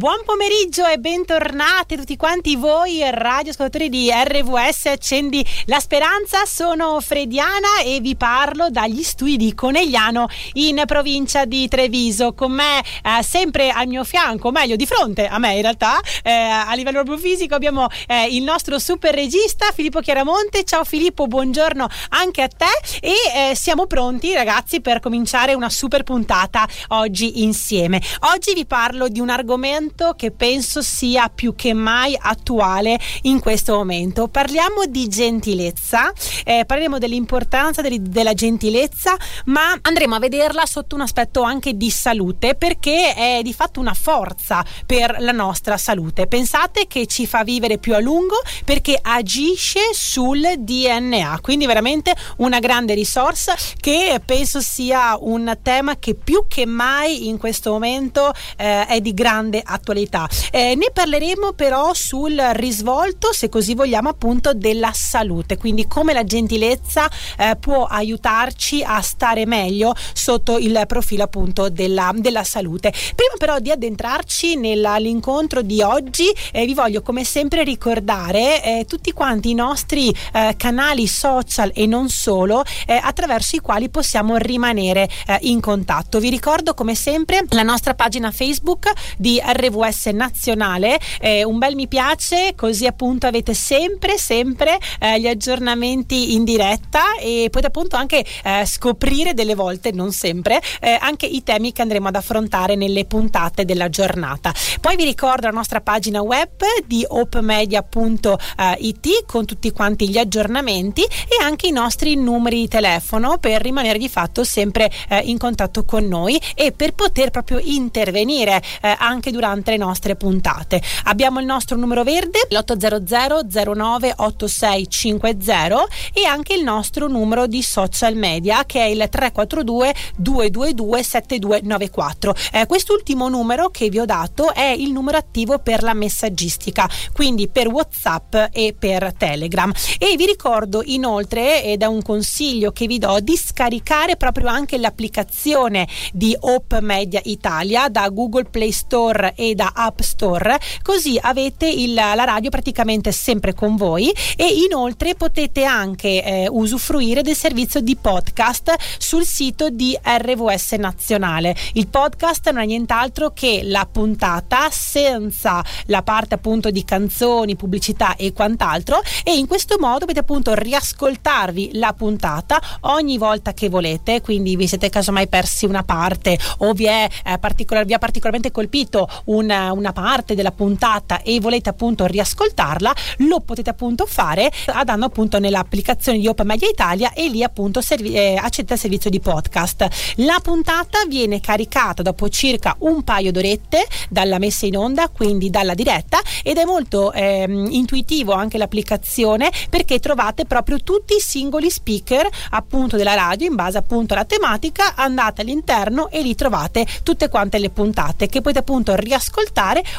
Buon pomeriggio e bentornati tutti quanti voi radioascoltatori di RVS Accendi la Speranza. Sono Frediana e vi parlo dagli studi di Conegliano in provincia di Treviso. Con me eh, sempre al mio fianco, meglio di fronte a me in realtà, eh, a livello proprio fisico abbiamo eh, il nostro super regista Filippo Chiaramonte. Ciao Filippo, buongiorno anche a te e eh, siamo pronti ragazzi per cominciare una super puntata oggi insieme. Oggi vi parlo di un argomento argomento che penso sia più che mai attuale in questo momento. Parliamo di gentilezza, eh, parleremo dell'importanza del, della gentilezza, ma andremo a vederla sotto un aspetto anche di salute perché è di fatto una forza per la nostra salute. Pensate che ci fa vivere più a lungo perché agisce sul DNA, quindi veramente una grande risorsa che penso sia un tema che più che mai in questo momento eh, è di grande attualità. Eh, ne parleremo però sul risvolto, se così vogliamo, appunto della salute, quindi come la gentilezza eh, può aiutarci a stare meglio sotto il profilo appunto della, della salute. Prima però di addentrarci nell'incontro di oggi, eh, vi voglio come sempre ricordare eh, tutti quanti i nostri eh, canali social e non solo eh, attraverso i quali possiamo rimanere in contatto. Vi ricordo come sempre la nostra pagina Facebook di RVS nazionale, eh, un bel mi piace, così appunto avete sempre, sempre eh, gli aggiornamenti in diretta e potete appunto anche eh, scoprire delle volte, non sempre, eh, anche i temi che andremo ad affrontare nelle puntate della giornata. Poi vi ricordo la nostra pagina web di opemedia.it con tutti quanti gli aggiornamenti e anche i nostri numeri di telefono per rimanere di fatto sempre eh, in contatto con noi e per poter proprio intervenire eh, anche durante durante le nostre puntate. Abbiamo il nostro numero verde, l'800 09 8650 e anche il nostro numero di social media che è il 342 222 7294. Eh, quest'ultimo numero che vi ho dato è il numero attivo per la messaggistica, quindi per WhatsApp e per Telegram. E vi ricordo inoltre, ed è un consiglio che vi do, di scaricare proprio anche l'applicazione di Hope Media Italia da Google Play Store e da App Store, così avete il, la radio praticamente sempre con voi e inoltre potete anche eh, usufruire del servizio di podcast sul sito di RVS Nazionale. Il podcast non è nient'altro che la puntata senza la parte appunto di canzoni, pubblicità e quant'altro e in questo modo potete appunto riascoltarvi la puntata ogni volta che volete, quindi vi siete casomai persi una parte o vi, è, eh, particolar- vi ha particolarmente colpito una, una, parte della puntata e volete appunto riascoltarla, lo potete appunto fare andando appunto nell'applicazione di Open Media Italia e lì appunto servi- eh, accedete al servizio di podcast. La puntata viene caricata dopo circa un paio d'orette dalla messa in onda, quindi dalla diretta ed è molto eh, intuitivo anche l'applicazione perché trovate proprio tutti i singoli speaker appunto della radio in base appunto alla tematica, andate all'interno e lì trovate tutte quante le puntate che potete appunto riascoltare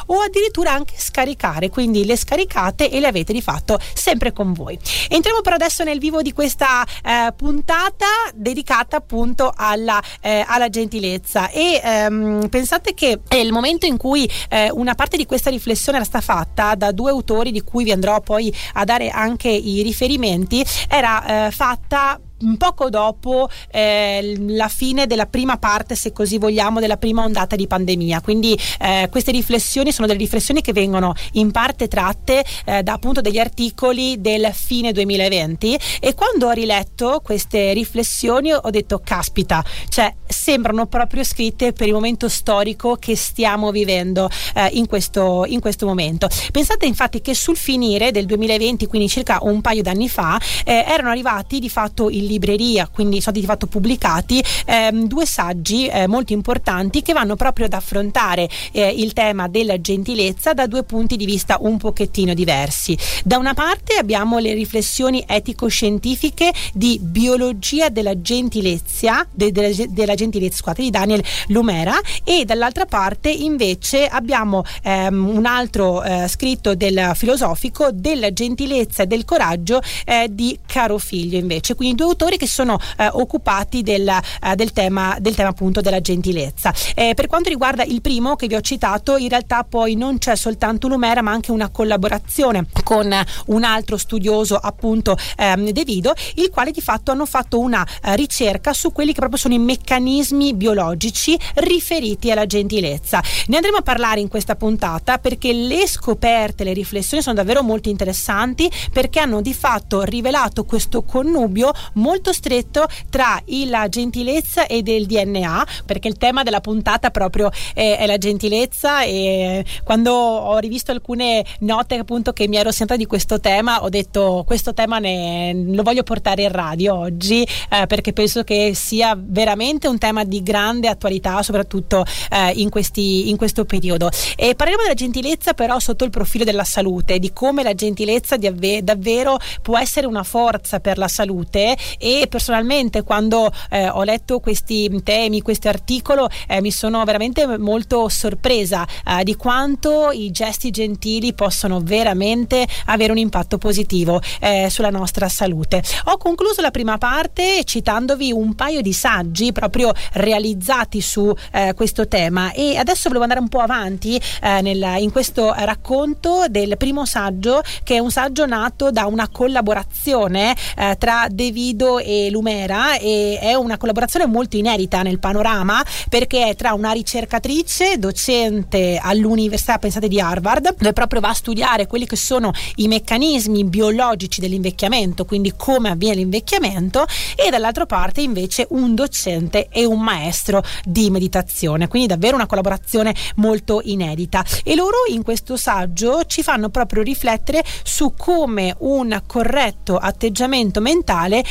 o addirittura anche scaricare, quindi le scaricate e le avete di fatto sempre con voi. Entriamo però adesso nel vivo di questa eh, puntata dedicata appunto alla, eh, alla gentilezza e ehm, pensate che è il momento in cui eh, una parte di questa riflessione era stata fatta da due autori di cui vi andrò poi a dare anche i riferimenti, era eh, fatta poco dopo eh, la fine della prima parte, se così vogliamo, della prima ondata di pandemia. Quindi eh, queste riflessioni sono delle riflessioni che vengono in parte tratte eh, da appunto degli articoli del fine 2020 e quando ho riletto queste riflessioni ho detto caspita, cioè sembrano proprio scritte per il momento storico che stiamo vivendo eh, in questo, in questo momento. Pensate infatti che sul finire del 2020, quindi circa un paio d'anni fa, eh, erano arrivati di fatto il libreria, quindi sono di fatto pubblicati ehm, due saggi eh, molto importanti che vanno proprio ad affrontare eh, il tema della gentilezza da due punti di vista un pochettino diversi. Da una parte abbiamo le riflessioni etico-scientifiche di biologia della gentilezza, de, de, della gentilezza scusate, di Daniel Lumera e dall'altra parte invece abbiamo ehm, un altro eh, scritto del filosofico della gentilezza e del coraggio eh, di Caro Figlio invece, quindi due autori che sono eh, occupati del, eh, del, tema, del tema appunto della gentilezza. Eh, per quanto riguarda il primo che vi ho citato, in realtà poi non c'è soltanto Lumera ma anche una collaborazione con un altro studioso appunto ehm, De Vido, il quale di fatto hanno fatto una eh, ricerca su quelli che proprio sono i meccanismi biologici riferiti alla gentilezza. Ne andremo a parlare in questa puntata perché le scoperte, le riflessioni sono davvero molto interessanti perché hanno di fatto rivelato questo connubio molto stretto tra la gentilezza e del DNA, perché il tema della puntata proprio è, è la gentilezza e quando ho rivisto alcune note appunto che mi ero sentita di questo tema ho detto questo tema ne, lo voglio portare in radio oggi eh, perché penso che sia veramente un tema di grande attualità soprattutto eh, in, questi, in questo periodo. E parleremo della gentilezza però sotto il profilo della salute di come la gentilezza avve- davvero può essere una forza per la salute e personalmente quando eh, ho letto questi temi questo articolo eh, mi sono veramente molto sorpresa eh, di quanto i gesti gentili possono veramente avere un impatto positivo eh, sulla nostra salute. Ho concluso la prima parte citandovi un paio di saggi proprio realizzati su eh, questo tema e adesso volevo andare un po' avanti eh, nel, in questo racconto del primo saggio che è un saggio nato da una collaborazione tra De Vido e Lumera e è una collaborazione molto inedita nel panorama perché è tra una ricercatrice docente all'università pensate di Harvard dove proprio va a studiare quelli che sono i meccanismi biologici dell'invecchiamento quindi come avviene l'invecchiamento e dall'altra parte invece un docente e un maestro di meditazione. Quindi davvero una collaborazione molto inedita. E loro in questo saggio ci fanno proprio riflettere su come un corretto atteggiamento mentale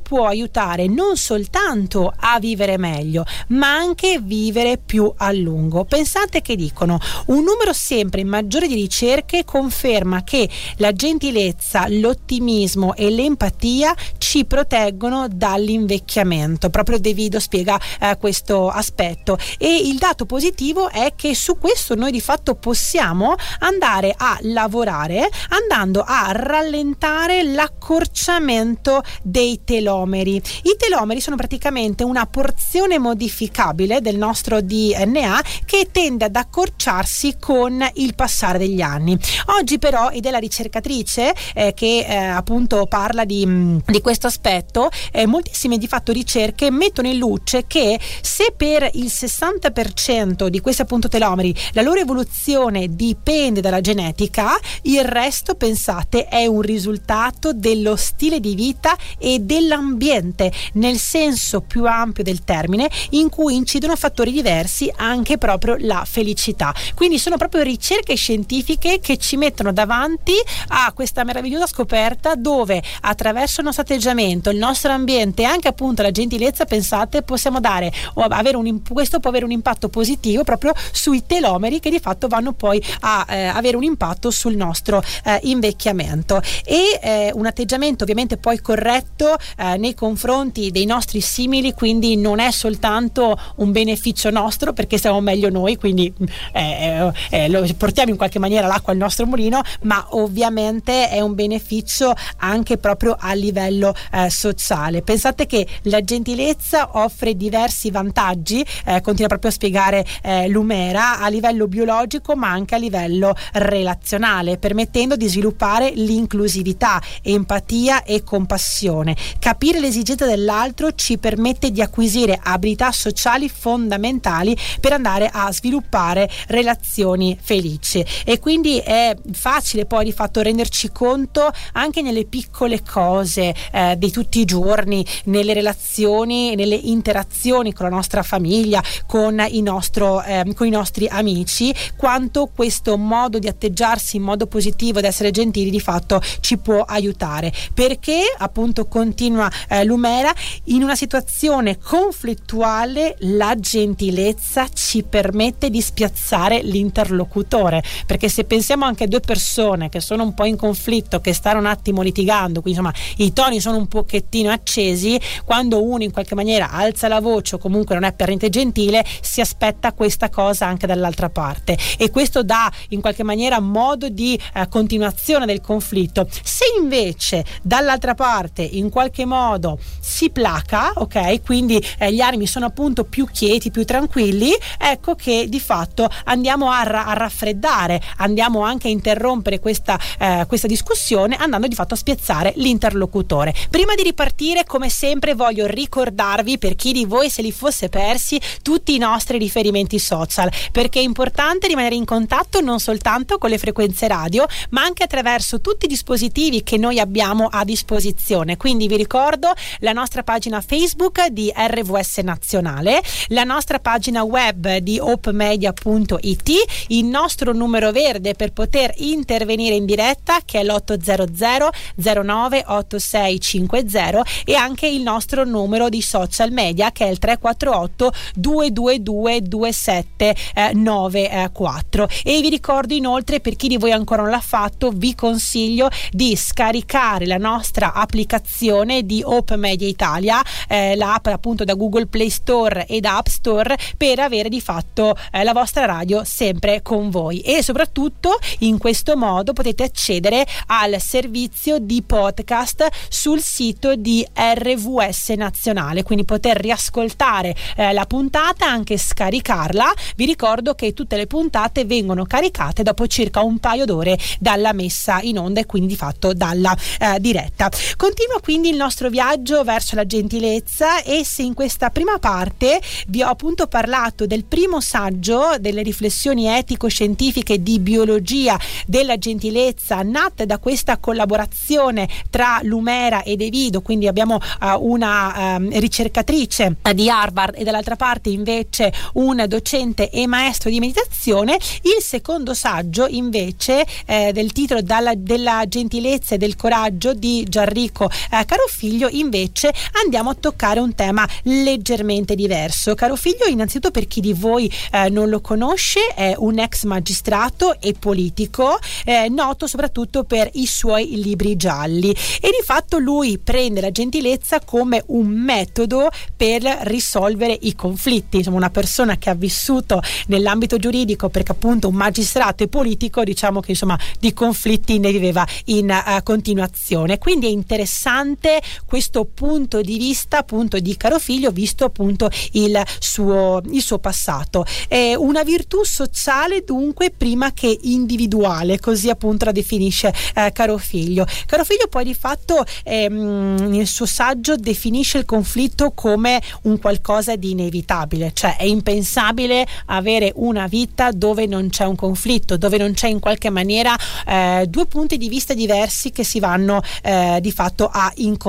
può aiutare non soltanto a vivere meglio ma anche vivere più a lungo. Pensate che dicono un numero sempre maggiore di ricerche conferma che la gentilezza l'ottimismo e l'empatia ci proteggono dall'invecchiamento. Proprio De Vido spiega eh, questo aspetto. E il dato positivo è che su questo noi di fatto possiamo andare a lavorare andando a rallentare l'accorciamento dei telomeri. I telomeri sono praticamente una porzione modificabile del nostro DNA che tende ad accorciarsi con il passare degli anni. Oggi però, ed è la ricercatrice eh, che eh, appunto parla di, mm, di questo aspetto, eh, moltissime di fatto ricerche mettono in luce che se per il 60% di questi appunto telomeri la loro evoluzione dipende dalla genetica, il resto pensate è un risultato dello stile di vita e dell'ambiente nel senso più ampio del termine in cui incidono fattori diversi anche proprio la felicità. Quindi sono proprio ricerche scientifiche che ci mettono davanti a questa meravigliosa scoperta dove attraverso il nostro atteggiamento, il nostro ambiente e anche appunto la gentilezza, pensate, possiamo dare o avere un questo può avere un impatto positivo proprio sui telomeri che di fatto vanno poi a eh, avere un impatto sul nostro eh, invecchiamento e eh, un atteggiamento ovviamente poi corretto eh, nei confronti dei nostri simili quindi non è soltanto un beneficio nostro perché siamo meglio noi quindi eh, eh, lo portiamo in qualche maniera l'acqua al nostro mulino ma ovviamente è un beneficio anche proprio a livello sociale pensate che la gentilezza offre diversi vantaggi continua proprio a spiegare Lumera a livello biologico ma anche a livello relazionale, permettendo di sviluppare l'inclusività, empatia e compassione. Capire le esigenze dell'altro ci permette di acquisire abilità sociali fondamentali per andare a sviluppare relazioni felici. E quindi è facile poi di fatto renderci conto anche nelle piccole cose eh, di tutti i giorni, nelle relazioni, nelle interazioni con la nostra famiglia, con i, nostro, eh, con i nostri amici, quanto questo modo di atteggiarsi in modo positivo ed essere gentili di fatto ci può aiutare. Perché appunto continua eh, Lumera in una situazione conflittuale la gentilezza ci permette di spiazzare l'interlocutore perché se pensiamo anche a due persone che sono un po' in conflitto che stanno un attimo litigando quindi insomma i toni sono un pochettino accesi quando uno in qualche maniera alza la voce o comunque non è per niente gentile si aspetta questa cosa anche dall'altra parte e questo dà in qualche maniera modo di eh, continuazione del conflitto. Se invece dall'altra parte in qualche qualche modo si placa, ok? Quindi eh, gli animi sono appunto più quieti, più tranquilli, ecco che di fatto andiamo a, ra- a raffreddare, andiamo anche a interrompere questa, eh, questa discussione andando di fatto a spiazzare l'interlocutore. Prima di ripartire, come sempre, voglio ricordarvi per chi di voi se li fosse persi tutti i nostri riferimenti social, perché è importante rimanere in contatto non soltanto con le frequenze radio, ma anche attraverso tutti i dispositivi che noi abbiamo a disposizione. Quindi vi ricordo la nostra pagina Facebook di RVS Nazionale, la nostra pagina web di opemedia.it, il nostro numero verde per poter intervenire in diretta che è l'800 09 8650 e anche il nostro numero di social media che è il 348 222 2794 e vi ricordo inoltre per chi di voi ancora non l'ha fatto vi consiglio di scaricare la nostra applicazione di Open Media Italia eh, l'app appunto da Google Play Store e da App Store per avere di fatto eh, la vostra radio sempre con voi. E soprattutto in questo modo potete accedere al servizio di podcast sul sito di RVS Nazionale. Quindi poter riascoltare eh, la puntata anche scaricarla. Vi ricordo che tutte le puntate vengono caricate dopo circa un paio d'ore dalla messa in onda e quindi di fatto dalla eh, diretta. Continua quindi il nostro viaggio verso la gentilezza e se in questa prima parte vi ho appunto parlato del primo saggio delle riflessioni etico-scientifiche di biologia della gentilezza nate da questa collaborazione tra Lumera e De Vido, quindi abbiamo uh, una um, ricercatrice di Harvard e dall'altra parte invece un docente e maestro di meditazione. Il secondo saggio invece eh, del titolo dalla, della gentilezza e del coraggio di Gianrico eh, Carofiglio invece andiamo a toccare un tema leggermente diverso. Carofiglio innanzitutto per chi di voi eh, non lo conosce è un ex magistrato e politico eh, noto soprattutto per i suoi libri gialli. E di fatto lui prende la gentilezza come un metodo per risolvere i conflitti, insomma una persona che ha vissuto nell'ambito giuridico perché appunto un magistrato e politico diciamo che insomma di conflitti ne viveva in uh, continuazione. Quindi è interessante questo punto di vista appunto di Carofiglio visto appunto il suo, il suo passato. È una virtù sociale dunque prima che individuale così appunto la definisce eh, Carofiglio Carofiglio poi di fatto ehm, nel suo saggio definisce il conflitto come un qualcosa di inevitabile cioè è impensabile avere una vita dove non c'è un conflitto dove non c'è in qualche maniera eh, due punti di vista diversi che si vanno eh, di fatto a incontrare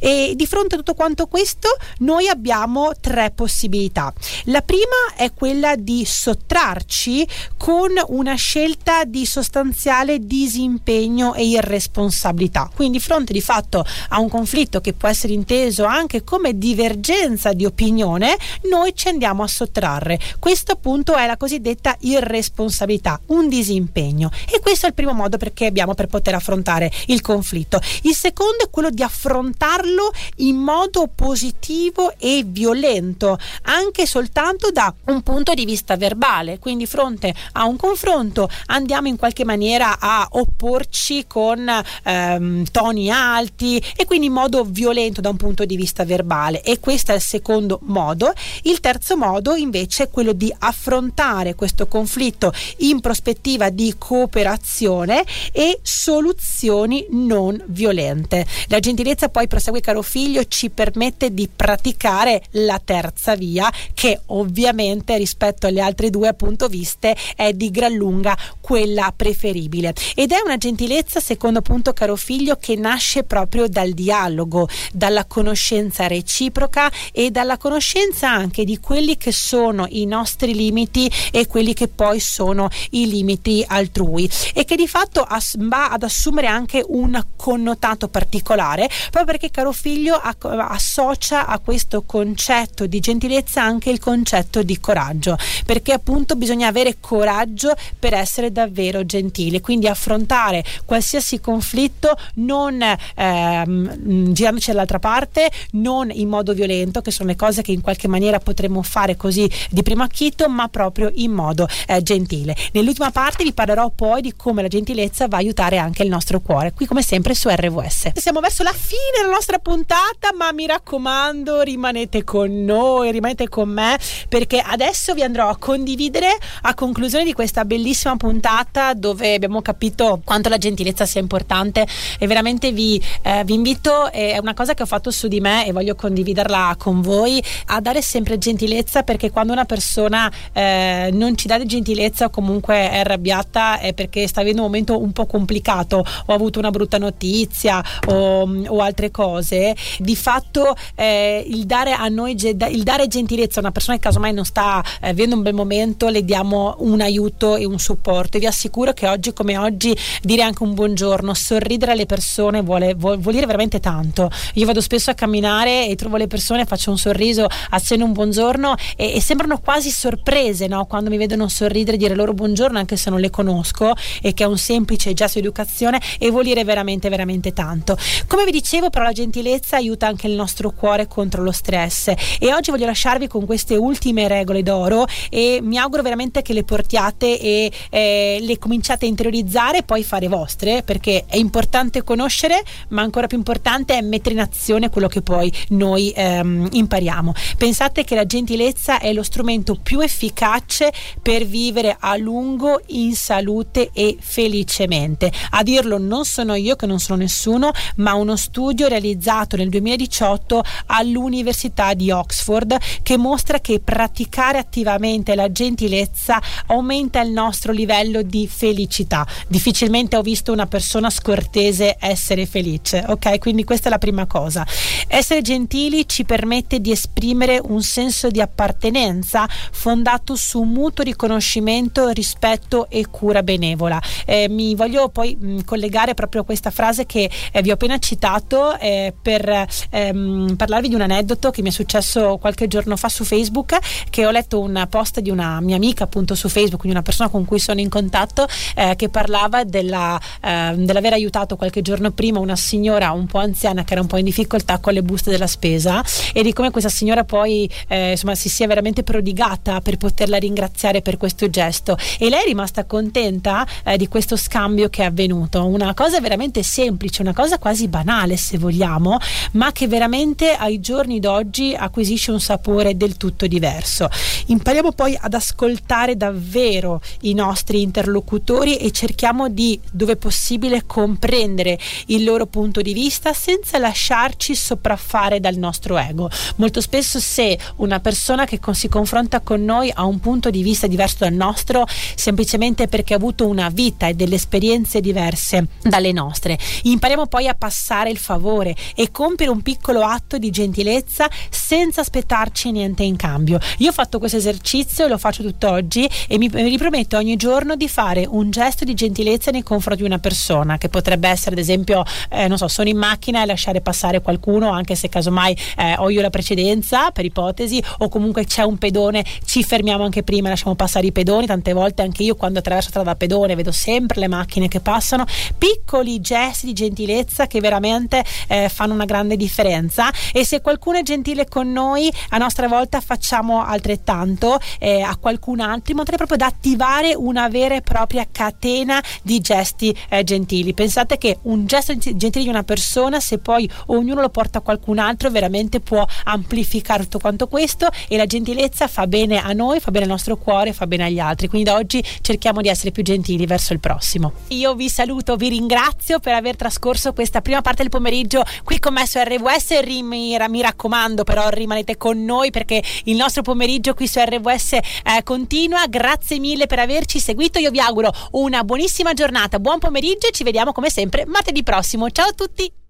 e di fronte a tutto quanto questo noi abbiamo tre possibilità. La prima è quella di sottrarci con una scelta di sostanziale disimpegno e irresponsabilità. Quindi di fronte di fatto a un conflitto che può essere inteso anche come divergenza di opinione noi ci andiamo a sottrarre. Questo appunto è la cosiddetta irresponsabilità un disimpegno. E questo è il primo modo perché abbiamo per poter affrontare il conflitto. Il secondo è quello di affrontarlo in modo positivo e violento anche soltanto da un punto di vista verbale. Quindi fronte a un confronto andiamo in qualche maniera a opporci con ehm, toni alti e quindi in modo violento da un punto di vista verbale. E questo è il secondo modo. Il terzo modo invece è quello di affrontare questo conflitto in prospettiva di cooperazione e soluzioni non violente. La gentilezza poi prosegue caro figlio ci permette di praticare la terza via che ovviamente rispetto alle altre due appunto viste è di gran lunga quella preferibile. Ed è una gentilezza secondo appunto caro figlio che nasce proprio dal dialogo dalla conoscenza reciproca e dalla conoscenza anche di quelli che sono i nostri limiti e quelli che poi sono i limiti altrui. E che di fatto va ad assumere anche un connotato particolare proprio perché caro figlio associa a questo concetto di gentilezza anche il concetto di coraggio perché appunto bisogna avere coraggio per essere davvero gentili quindi affrontare qualsiasi conflitto non ehm, girandoci dall'altra parte non in modo violento che sono le cose che in qualche maniera potremmo fare così di primo acchito ma proprio in modo eh, gentile. Nell'ultima parte vi parlerò poi di come la gentilezza va a aiutare anche il nostro cuore qui come sempre su RVS siamo verso la alla fine della nostra puntata, ma mi raccomando, rimanete con noi, rimanete con me, perché adesso vi andrò a condividere a conclusione di questa bellissima puntata dove abbiamo capito quanto la gentilezza sia importante. E veramente vi, eh, vi invito, è una cosa che ho fatto su di me e voglio condividerla con voi, a dare sempre gentilezza perché quando una persona eh, non ci dà gentilezza o comunque è arrabbiata è perché sta avendo un momento un po' complicato. O ha avuto una brutta notizia o, o altre cose, di fatto eh, il dare a noi il dare gentilezza a una persona che casomai non sta eh, avendo un bel momento le diamo un aiuto e un supporto. E vi assicuro che oggi come oggi dire anche un buongiorno sorridere alle persone vuole, vuol, vuol dire veramente tanto. Io vado spesso a camminare e trovo le persone faccio un sorriso accenno un buongiorno e, e sembrano quasi sorprese no? quando mi vedono sorridere dire loro buongiorno anche se non le conosco e che è un semplice gesto di educazione e vuol dire veramente veramente tanto. Come vi dicevo però la gentilezza aiuta anche il nostro cuore contro lo stress. E oggi voglio lasciarvi con queste ultime regole d'oro e mi auguro veramente che le portiate e eh, le cominciate a interiorizzare e poi fare vostre perché è importante conoscere ma ancora più importante è mettere in azione quello che poi noi ehm, impariamo. Pensate che la gentilezza è lo strumento più efficace per vivere a lungo in salute e felicemente. A dirlo non sono io che non sono nessuno ma uno studio realizzato nel 2018 all'Università di Oxford che mostra che praticare attivamente la gentilezza aumenta il nostro livello di felicità. Difficilmente ho visto una persona scortese essere felice, ok? Quindi questa è la prima cosa. Essere gentili ci permette di esprimere un senso di appartenenza fondato su mutuo riconoscimento, rispetto e cura benevola. Eh, mi voglio poi mh, collegare proprio a questa frase che eh, vi ho appena citato eh, per ehm, parlarvi di un aneddoto che mi è successo qualche giorno fa su Facebook che ho letto un post di una mia amica appunto su Facebook, quindi una persona con cui sono in contatto eh, che parlava della, eh, dell'aver aiutato qualche giorno prima una signora un po' anziana che era un po' in difficoltà con le buste della spesa e di come questa signora poi eh, insomma si sia veramente prodigata per poterla ringraziare per questo gesto. E lei è rimasta contenta eh, di questo scambio che è avvenuto. Una cosa veramente semplice una cosa quasi banale se vogliamo ma che veramente ai giorni d'oggi acquisisce un sapore del tutto diverso impariamo poi ad ascoltare davvero i nostri interlocutori e cerchiamo di, dove possibile, comprendere il loro punto di vista senza lasciarci sopraffare dal nostro ego. Molto spesso se una persona che si confronta con noi ha un punto di vista diverso dal nostro, semplicemente perché ha avuto una vita e delle esperienze diverse dalle nostre, impariamo poi a passare il favore e compiere un piccolo atto di gentilezza senza aspettarci niente in cambio. Io ho fatto questo esercizio e lo faccio tutt'oggi e mi, mi riprometto ogni giorno di fare un gesto di gentilezza nei confronti di una persona, che potrebbe essere ad esempio, eh, non so, sono in macchina e lasciare passare qualcuno, anche se casomai eh, ho io la precedenza, per ipotesi, o comunque c'è un pedone, ci fermiamo anche prima, lasciamo passare i pedoni, tante volte anche io quando attraverso strada pedone vedo sempre le macchine che passano, piccoli gesti di gentilezza che veramente eh, fanno una grande differenza e se qualcuno è gentile con noi, a nostra volta facciamo altrettanto eh, a qualcun altro in modo proprio da attivare una vera e propria catena di gesti eh, gentili. Pensate che un gesto gentile di una persona, se poi ognuno lo porta a qualcun altro, veramente può amplificare tutto quanto questo e la gentilezza fa bene a noi, fa bene al nostro cuore, fa bene agli altri. Quindi da oggi cerchiamo di essere più gentili verso il prossimo. Io vi saluto, vi ringrazio per aver trascorso questa prima parte del pomeriggio qui con me su RWS. Mi, mi raccomando, però rimanete con noi perché il nostro pomeriggio qui su RWS eh, continua. Grazie mille per averci seguito. Io vi auguro una buonissima giornata, buon pomeriggio e ci vediamo come sempre martedì prossimo. Ciao a tutti!